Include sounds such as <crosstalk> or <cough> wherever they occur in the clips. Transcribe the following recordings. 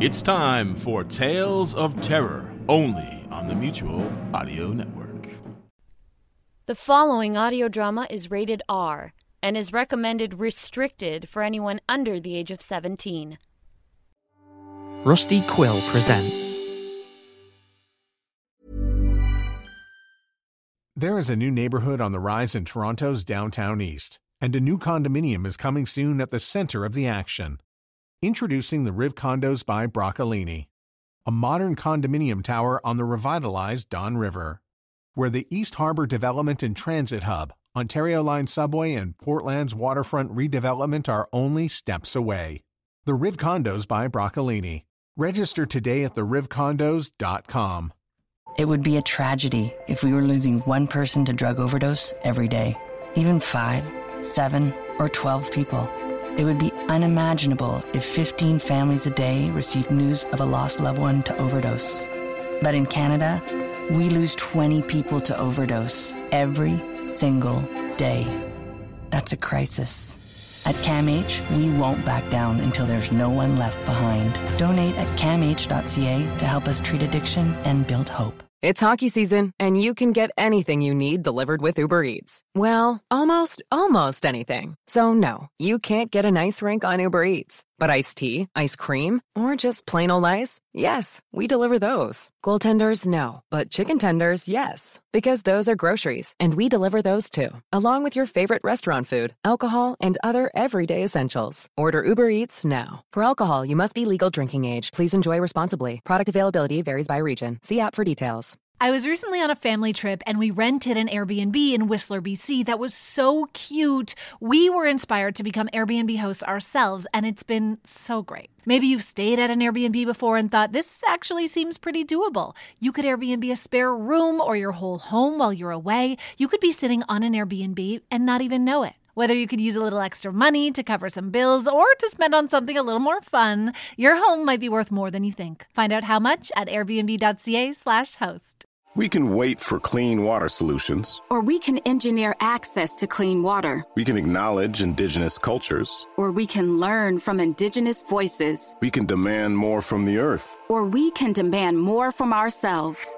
It's time for Tales of Terror, only on the Mutual Audio Network. The following audio drama is rated R and is recommended restricted for anyone under the age of 17. Rusty Quill presents There is a new neighborhood on the rise in Toronto's downtown east, and a new condominium is coming soon at the center of the action. Introducing the Riv Condos by Broccolini, a modern condominium tower on the revitalized Don River, where the East Harbor Development and Transit Hub, Ontario Line Subway, and Portland's waterfront redevelopment are only steps away. The Riv Condos by Broccolini. Register today at therivcondos.com. It would be a tragedy if we were losing one person to drug overdose every day, even five, seven, or 12 people. It would be unimaginable if 15 families a day received news of a lost loved one to overdose. But in Canada, we lose 20 people to overdose every single day. That's a crisis. At CAMH, we won't back down until there's no one left behind. Donate at camh.ca to help us treat addiction and build hope. It's hockey season, and you can get anything you need delivered with Uber Eats. Well, almost, almost anything. So, no, you can't get a nice rink on Uber Eats. But iced tea, ice cream, or just plain old ice? Yes, we deliver those. Goaltenders, no. But chicken tenders, yes. Because those are groceries, and we deliver those too, along with your favorite restaurant food, alcohol, and other everyday essentials. Order Uber Eats now. For alcohol, you must be legal drinking age. Please enjoy responsibly. Product availability varies by region. See app for details. I was recently on a family trip and we rented an Airbnb in Whistler, BC that was so cute. We were inspired to become Airbnb hosts ourselves, and it's been so great. Maybe you've stayed at an Airbnb before and thought this actually seems pretty doable. You could Airbnb a spare room or your whole home while you're away. You could be sitting on an Airbnb and not even know it. Whether you could use a little extra money to cover some bills or to spend on something a little more fun, your home might be worth more than you think. Find out how much at airbnb.ca/slash host. We can wait for clean water solutions. Or we can engineer access to clean water. We can acknowledge indigenous cultures. Or we can learn from indigenous voices. We can demand more from the earth. Or we can demand more from ourselves.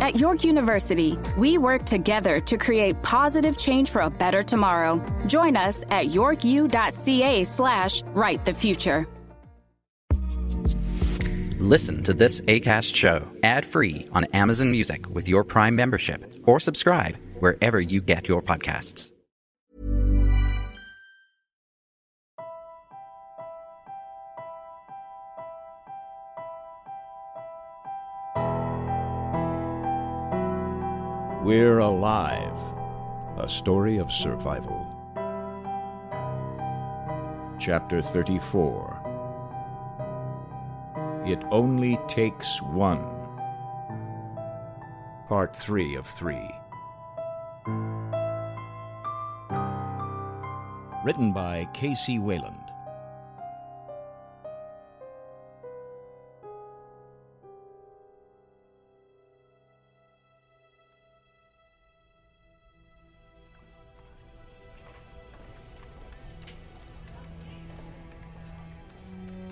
At York University, we work together to create positive change for a better tomorrow. Join us at yorku.ca slash write the future. Listen to this ACAST show ad-free on Amazon Music with your Prime membership or subscribe wherever you get your podcasts. We're Alive, a story of survival. Chapter 34 It Only Takes One. Part 3 of 3. Written by K.C. Wayland.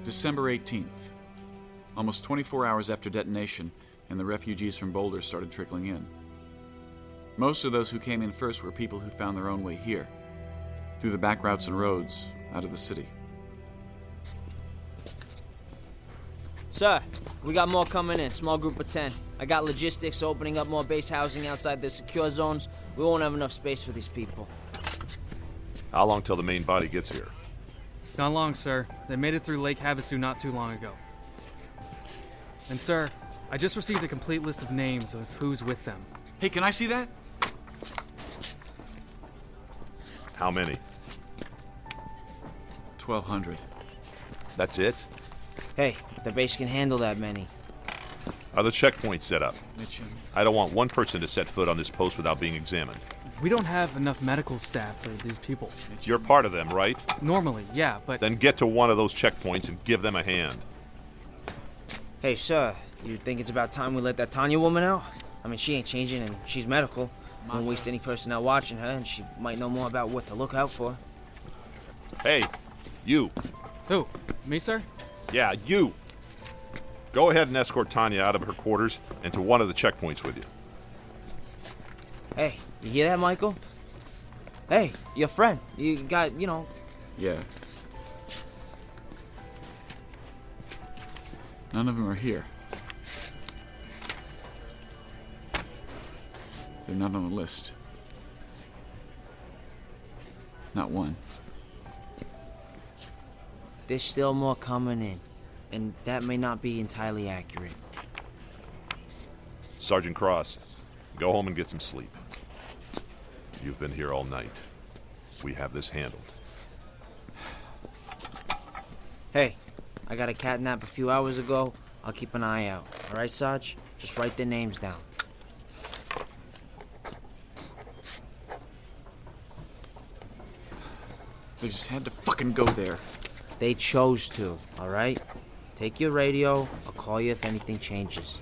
December 18th. Almost 24 hours after detonation, and the refugees from Boulder started trickling in. Most of those who came in first were people who found their own way here, through the back routes and roads, out of the city. Sir, we got more coming in, small group of 10. I got logistics opening up more base housing outside the secure zones. We won't have enough space for these people. How long till the main body gets here? Not long, sir. They made it through Lake Havasu not too long ago. And, sir, I just received a complete list of names of who's with them. Hey, can I see that? How many? 1,200. That's it? Hey, the base can handle that many. Are the checkpoints set up? Mitchum. I don't want one person to set foot on this post without being examined. We don't have enough medical staff for these people. You're um, part of them, right? Normally, yeah, but. Then get to one of those checkpoints and give them a hand. Hey, sir, you think it's about time we let that Tanya woman out? I mean, she ain't changing and she's medical. Won't waste any personnel watching her, and she might know more about what to look out for. Hey, you. Who? Me, sir? Yeah, you. Go ahead and escort Tanya out of her quarters and to one of the checkpoints with you. Hey, you hear that, Michael? Hey, your friend. You got, you know. Yeah. None of them are here. They're not on the list. Not one. There's still more coming in, and that may not be entirely accurate. Sergeant Cross, go home and get some sleep. You've been here all night. We have this handled. Hey, I got a cat nap a few hours ago. I'll keep an eye out. All right, Sarge? Just write their names down. They just had to fucking go there. They chose to, all right? Take your radio. I'll call you if anything changes.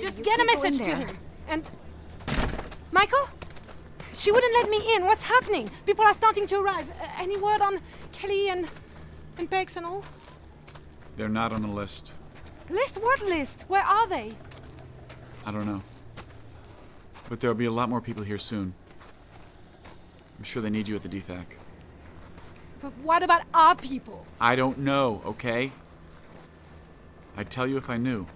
Just get a message to him. And. Michael? She wouldn't let me in. What's happening? People are starting to arrive. Uh, any word on Kelly and. and Pegs and all? They're not on the list. List? What list? Where are they? I don't know. But there'll be a lot more people here soon. I'm sure they need you at the DFAC. But what about our people? I don't know, okay? I'd tell you if I knew.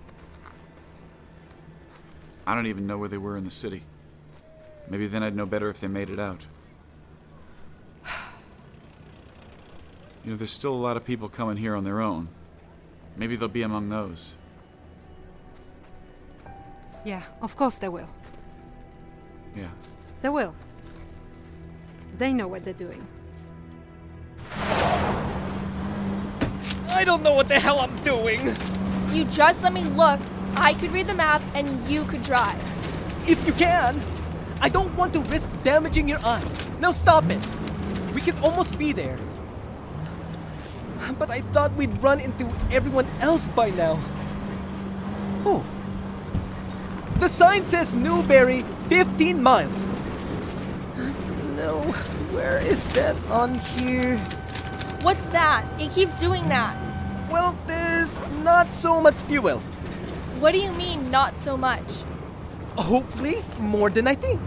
I don't even know where they were in the city. Maybe then I'd know better if they made it out. <sighs> You know, there's still a lot of people coming here on their own. Maybe they'll be among those. Yeah, of course they will. Yeah. They will. They know what they're doing. I don't know what the hell I'm doing. You just let me look, I could read the map and you could drive. If you can. I don't want to risk damaging your eyes. Now stop it. We can almost be there. But I thought we'd run into everyone else by now. Oh. The sign says Newberry, 15 miles. No, where is that on here? What's that? It keeps doing that. Well, there's not so much fuel. What do you mean, not so much? Hopefully, more than I think.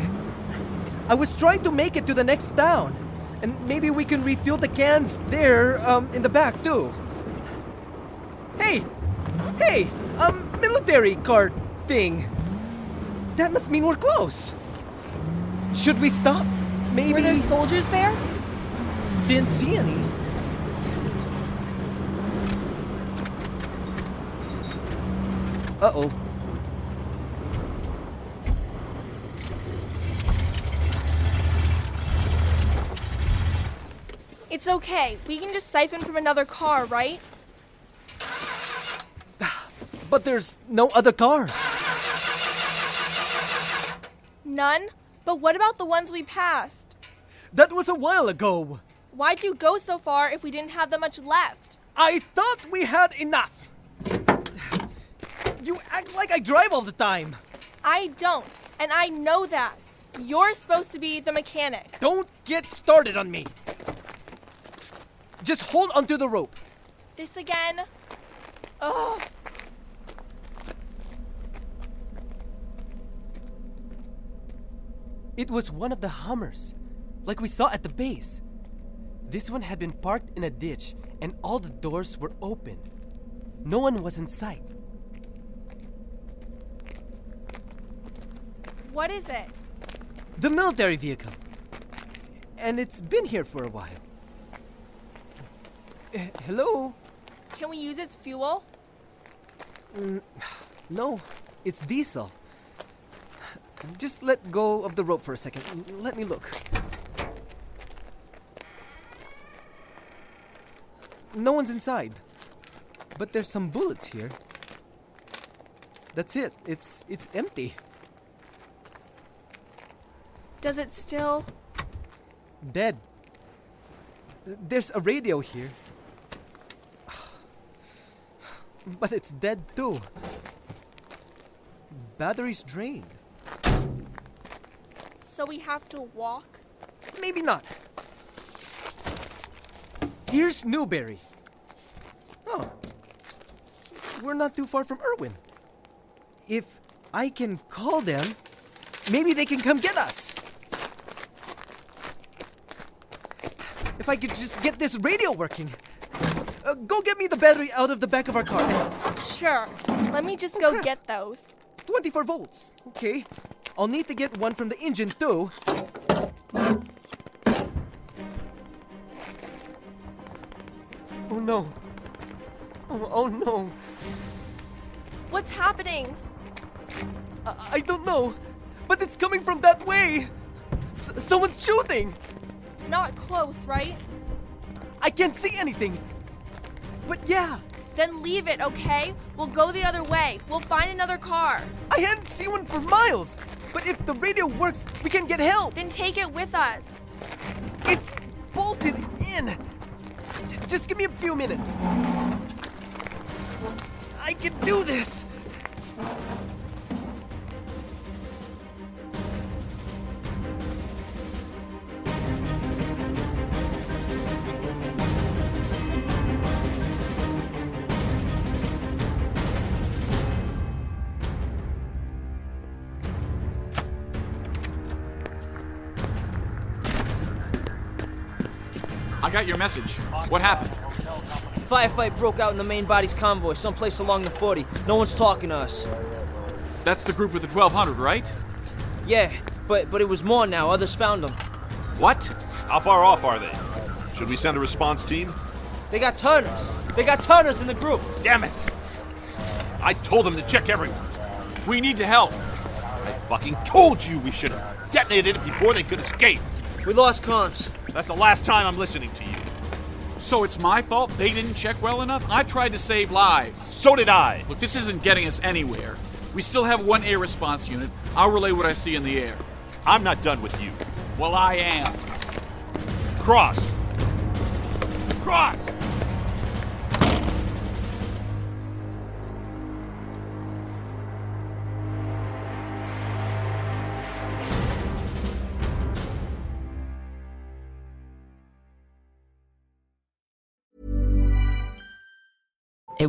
I was trying to make it to the next town, and maybe we can refill the cans there, um, in the back too. Hey, hey, um, military cart thing. That must mean we're close. Should we stop? Maybe. Were there soldiers there? Didn't see any. Uh oh. It's okay. We can just siphon from another car, right? <sighs> But there's no other cars. None? But what about the ones we passed? That was a while ago. Why'd you go so far if we didn't have that much left? I thought we had enough. You act like I drive all the time. I don't, and I know that. You're supposed to be the mechanic. Don't get started on me. Just hold onto the rope. This again? Ugh. It was one of the Hummers, like we saw at the base. This one had been parked in a ditch, and all the doors were open. No one was in sight. What is it? The military vehicle. And it's been here for a while. Uh, hello? Can we use its fuel? Mm, no, it's diesel. Just let go of the rope for a second. Let me look. No one's inside. But there's some bullets here. That's it. It's it's empty. Does it still? Dead. There's a radio here. <sighs> But it's dead too. Battery's drained. So we have to walk? Maybe not. Here's Newberry. Oh. We're not too far from Irwin. If I can call them, maybe they can come get us. If I could just get this radio working. Uh, go get me the battery out of the back of our car. Sure. Let me just go get those. 24 volts. Okay. I'll need to get one from the engine, too. Oh no. Oh, oh no. What's happening? I, I don't know. But it's coming from that way. S- someone's shooting. Not close, right? I can't see anything. But yeah. Then leave it, okay? We'll go the other way. We'll find another car. I hadn't seen one for miles. But if the radio works, we can get help. Then take it with us. It's bolted in. Just give me a few minutes. I can do this. I got your message. What happened? Firefight broke out in the main body's convoy, someplace along the 40. No one's talking to us. That's the group with the 1200, right? Yeah, but but it was more now. Others found them. What? How far off are they? Should we send a response team? They got turners. They got turners in the group. Damn it! I told them to check everyone. We need to help. I fucking told you we should have detonated it before they could escape. We lost comms. That's the last time I'm listening to you. So it's my fault they didn't check well enough? I tried to save lives. So did I. Look, this isn't getting us anywhere. We still have one air response unit. I'll relay what I see in the air. I'm not done with you. Well, I am. Cross. Cross!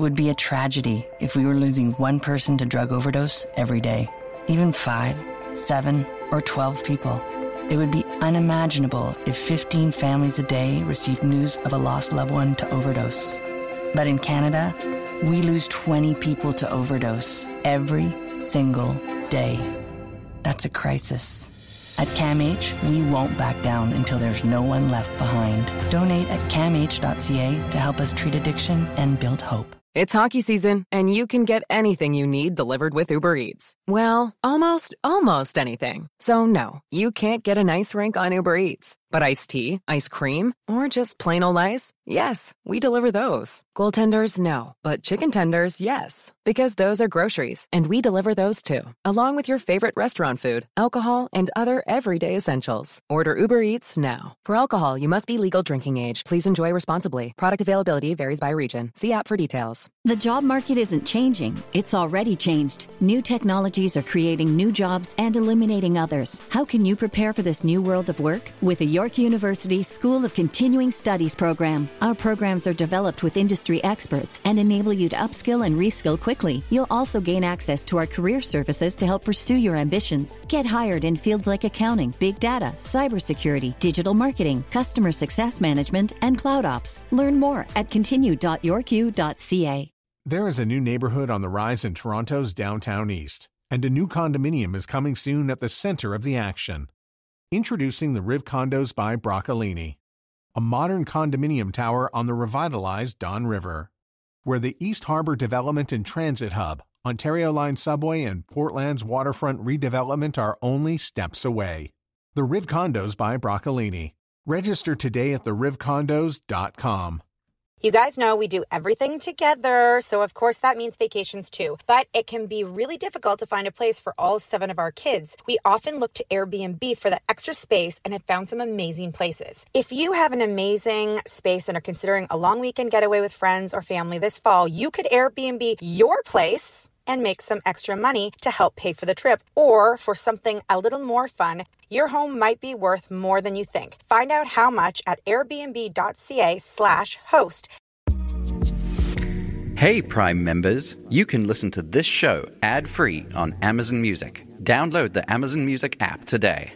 It would be a tragedy if we were losing one person to drug overdose every day, even five, seven, or 12 people. It would be unimaginable if 15 families a day received news of a lost loved one to overdose. But in Canada, we lose 20 people to overdose every single day. That's a crisis. At CAMH, we won't back down until there's no one left behind. Donate at camh.ca to help us treat addiction and build hope. It's hockey season, and you can get anything you need delivered with Uber Eats. Well, almost, almost anything. So, no, you can't get an ice rink on Uber Eats. But iced tea, ice cream, or just plain old ice? Yes, we deliver those. Goaltenders, no. But chicken tenders, yes. Because those are groceries, and we deliver those too. Along with your favorite restaurant food, alcohol, and other everyday essentials. Order Uber Eats now. For alcohol, you must be legal drinking age. Please enjoy responsibly. Product availability varies by region. See app for details. The job market isn't changing, it's already changed. New technologies are creating new jobs and eliminating others. How can you prepare for this new world of work? With a York University School of Continuing Studies program. Our programs are developed with industry experts and enable you to upskill and reskill quickly. You'll also gain access to our career services to help pursue your ambitions. Get hired in fields like accounting, big data, cybersecurity, digital marketing, customer success management, and cloud ops. Learn more at continue.yorku.ca. There is a new neighborhood on the rise in Toronto's downtown east, and a new condominium is coming soon at the center of the action. Introducing the Riv Condos by Broccolini, a modern condominium tower on the revitalized Don River, where the East Harbor Development and Transit Hub, Ontario Line Subway, and Portland's waterfront redevelopment are only steps away. The Riv Condos by Broccolini. Register today at therivcondos.com. You guys know we do everything together, so of course that means vacations too. But it can be really difficult to find a place for all seven of our kids. We often look to Airbnb for that extra space and have found some amazing places. If you have an amazing space and are considering a long weekend getaway with friends or family this fall, you could Airbnb your place and make some extra money to help pay for the trip. Or for something a little more fun, your home might be worth more than you think. Find out how much at airbnb.ca/slash host. Hey, Prime members, you can listen to this show ad free on Amazon Music. Download the Amazon Music app today.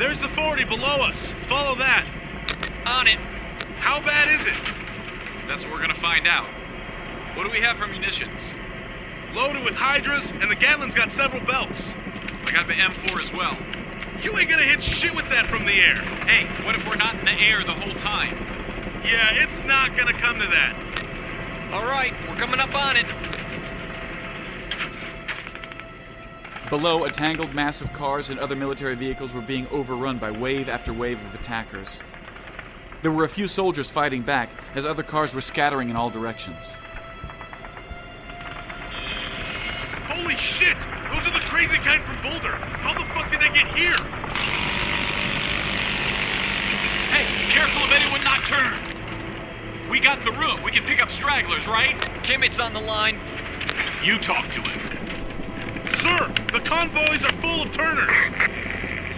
There's the 40 below us. Follow that. On it. How bad is it? That's what we're gonna find out. What do we have for munitions? Loaded with hydras, and the Gatling's got several belts. I got the M4 as well. You ain't gonna hit shit with that from the air. Hey, what if we're not in the air the whole time? Yeah, it's not gonna come to that. All right, we're coming up on it. Below, a tangled mass of cars and other military vehicles were being overrun by wave after wave of attackers. There were a few soldiers fighting back as other cars were scattering in all directions. Holy shit! Those are the crazy kind from Boulder. How the fuck did they get here? Hey, careful of anyone not turned. We got the room. We can pick up stragglers, right? Kimmett's on the line. You talk to him. Sir, the convoys are full of turners.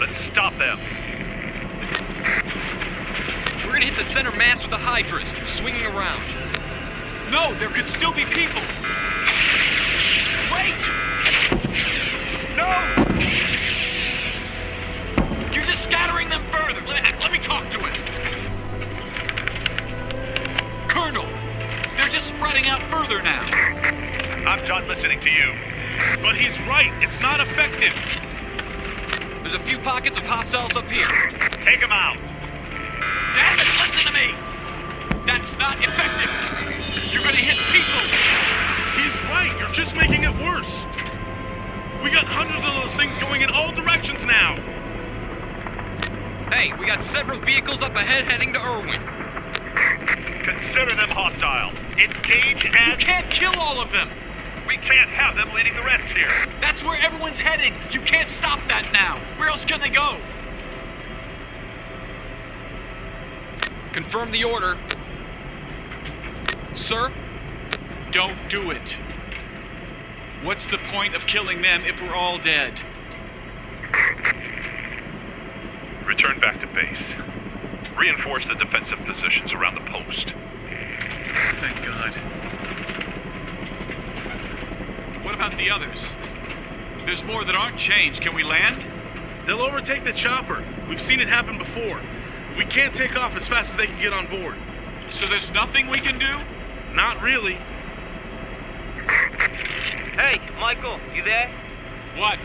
Let's stop them. We're gonna hit the center mass with the hydras, swinging around. No, there could still be people. Wait! No! You're just scattering them further. Let me, let me talk to him. Colonel, they're just spreading out further now. I'm John listening to you. But he's right. It's not effective. There's a few pockets of hostiles up here. Take them out. Damn it, listen to me! That's not effective. You're gonna hit people. He's right. You're just making it worse. We got hundreds of those things going in all directions now. Hey, we got several vehicles up ahead heading to Irwin. Consider them hostile. Engage and... You can't kill all of them. We can't have them leading the rest here. That's where everyone's heading. You can't stop that now. Where else can they go? Confirm the order. Sir? Don't do it. What's the point of killing them if we're all dead? Return back to base. Reinforce the defensive positions around the post. Thank God. What about the others? There's more that aren't changed. Can we land? They'll overtake the chopper. We've seen it happen before. We can't take off as fast as they can get on board. So there's nothing we can do? Not really. Hey, Michael, you there? What?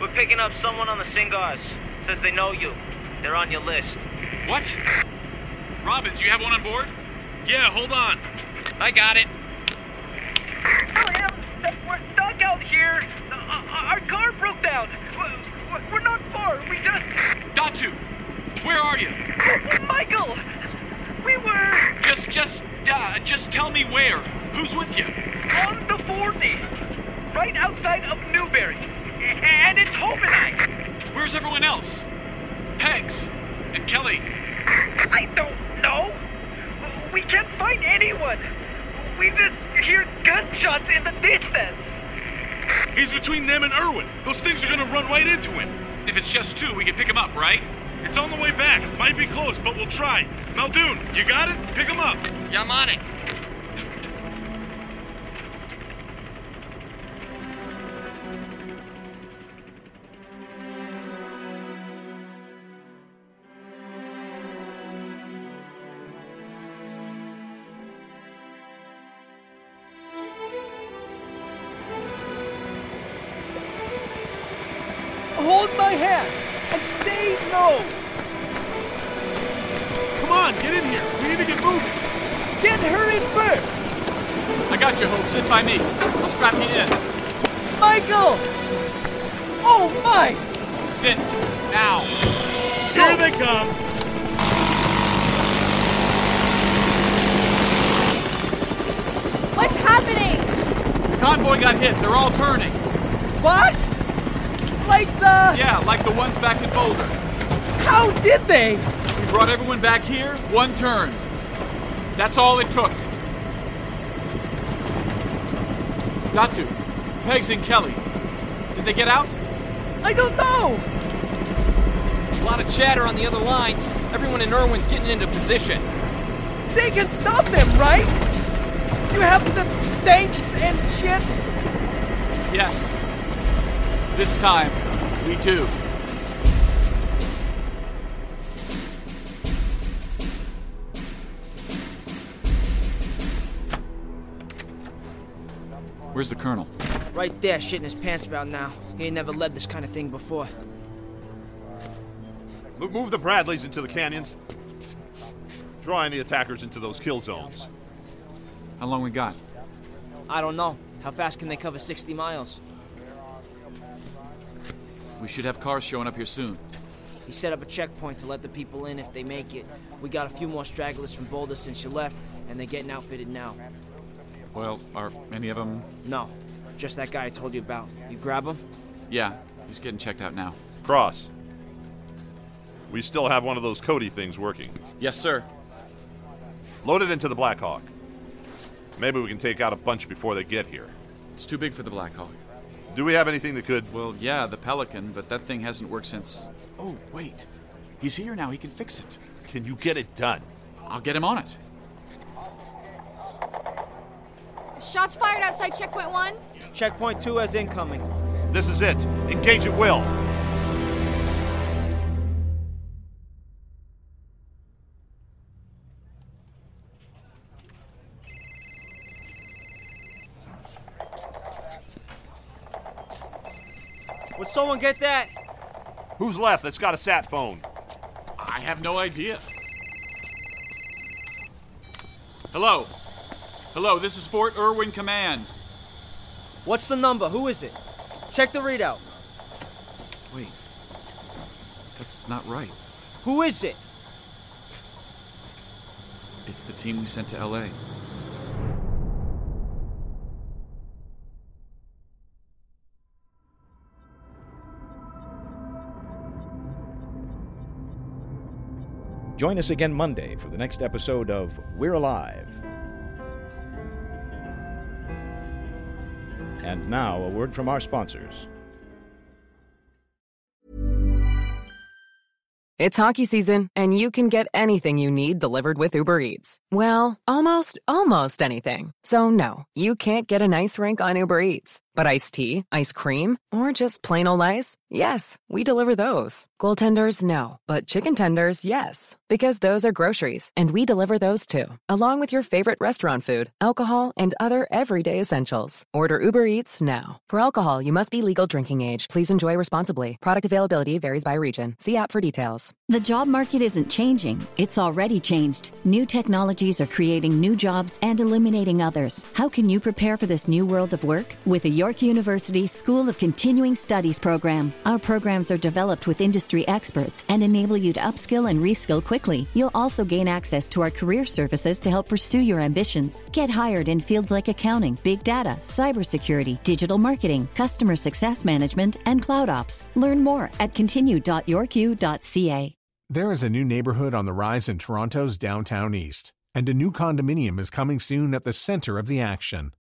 We're picking up someone on the SINCGARS. Says they know you. They're on your list. What? Robbins, you have one on board? Yeah, hold on. I got it. Oh, Out here. Uh, our car broke down. We're- We're not far. We just. Datu, where are you? Michael! We were Just, just, uh, just tell me where. Who's with you? on the 40, right outside of Newberry. And it's and I. Where's everyone else? Pegs and Kelly. I don't know. We can't find anyone. We just hear gunshots in the distance. He's between them and Irwin. Those things are gonna run right into him. If it's just two, we can pick him up, right? It's on the way back. Might be close, but we'll try. Muldoon, you got it? Pick him up. Yeah, I'm on it. Michael! Oh my! Sit. Now. Here they come. What's happening? The convoy got hit. They're all turning. What? like the. Yeah, like the ones back in Boulder. How did they? We brought everyone back here, one turn. That's all it took. Datu, Pegs and Kelly. Did they get out? I don't know. A lot of chatter on the other lines. Everyone in Irwin's getting into position. They can stop them, right? You have the tanks and shit. Yes. This time, we do. Where's the colonel? Right there, shitting his pants about now. He ain't never led this kind of thing before. Move the Bradleys into the canyons. Draw any attackers into those kill zones. How long we got? I don't know. How fast can they cover 60 miles? We should have cars showing up here soon. He set up a checkpoint to let the people in if they make it. We got a few more stragglers from Boulder since you left, and they're getting outfitted now. Well, are any of them? No, just that guy I told you about. You grab him? Yeah, he's getting checked out now. Cross. We still have one of those Cody things working. Yes, sir. Load it into the Blackhawk. Maybe we can take out a bunch before they get here. It's too big for the Blackhawk. Do we have anything that could. Well, yeah, the Pelican, but that thing hasn't worked since. Oh, wait. He's here now. He can fix it. Can you get it done? I'll get him on it. Shots fired outside checkpoint one. Checkpoint two as incoming. This is it. Engage at will. Would someone get that? Who's left that's got a sat phone? I have no idea. Hello. Hello, this is Fort Irwin Command. What's the number? Who is it? Check the readout. Wait. That's not right. Who is it? It's the team we sent to LA. Join us again Monday for the next episode of We're Alive. And now, a word from our sponsors. It's hockey season, and you can get anything you need delivered with Uber Eats. Well, almost, almost anything. So, no, you can't get an ice rink on Uber Eats. But iced tea, ice cream, or just plain old ice? Yes, we deliver those. Goaltenders, no. But chicken tenders, yes. Because those are groceries, and we deliver those too. Along with your favorite restaurant food, alcohol, and other everyday essentials. Order Uber Eats now. For alcohol, you must be legal drinking age. Please enjoy responsibly. Product availability varies by region. See app for details. The job market isn't changing, it's already changed. New technologies are creating new jobs and eliminating others. How can you prepare for this new world of work? With the York University School of Continuing Studies program. Our programs are developed with industry experts and enable you to upskill and reskill quickly. You'll also gain access to our career services to help pursue your ambitions. Get hired in fields like accounting, big data, cybersecurity, digital marketing, customer success management, and cloud ops. Learn more at continue.yorku.ca. There is a new neighborhood on the rise in Toronto's downtown east, and a new condominium is coming soon at the center of the action.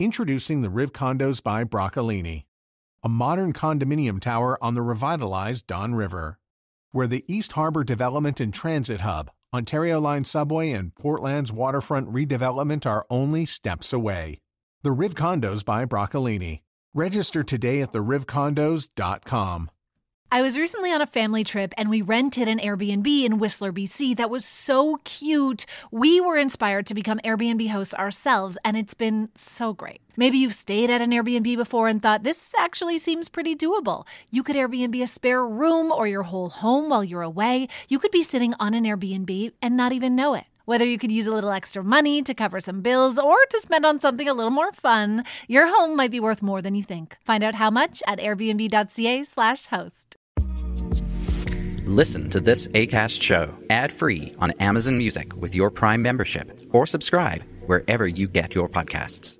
Introducing the Riv Condos by Broccolini, a modern condominium tower on the revitalized Don River, where the East Harbor Development and Transit Hub, Ontario Line Subway, and Portland's waterfront redevelopment are only steps away. The Riv Condos by Broccolini. Register today at therivcondos.com. I was recently on a family trip and we rented an Airbnb in Whistler, BC that was so cute. We were inspired to become Airbnb hosts ourselves, and it's been so great. Maybe you've stayed at an Airbnb before and thought this actually seems pretty doable. You could Airbnb a spare room or your whole home while you're away. You could be sitting on an Airbnb and not even know it. Whether you could use a little extra money to cover some bills or to spend on something a little more fun, your home might be worth more than you think. Find out how much at airbnb.ca/slash host. Listen to this ACAST show ad free on Amazon Music with your Prime membership or subscribe wherever you get your podcasts.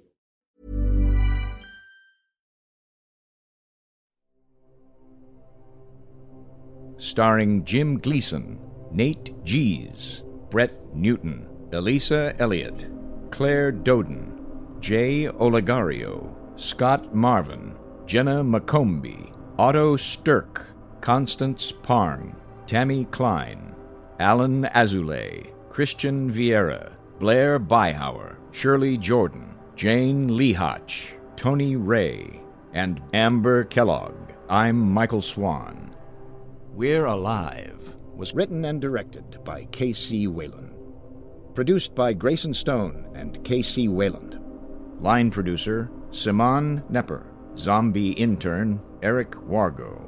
starring Jim Gleason, Nate Gies, Brett Newton, Elisa Elliott, Claire Doden, Jay Olegario, Scott Marvin, Jenna McCombie, Otto Stirk, Constance Parn, Tammy Klein, Alan Azulay, Christian Vieira, Blair Byhauer, Shirley Jordan, Jane Lehotch, Tony Ray, and Amber Kellogg. I'm Michael Swan. We're Alive was written and directed by K.C. Wayland. Produced by Grayson Stone and K.C. Wayland. Line producer Simon Nepper. Zombie intern Eric Wargo.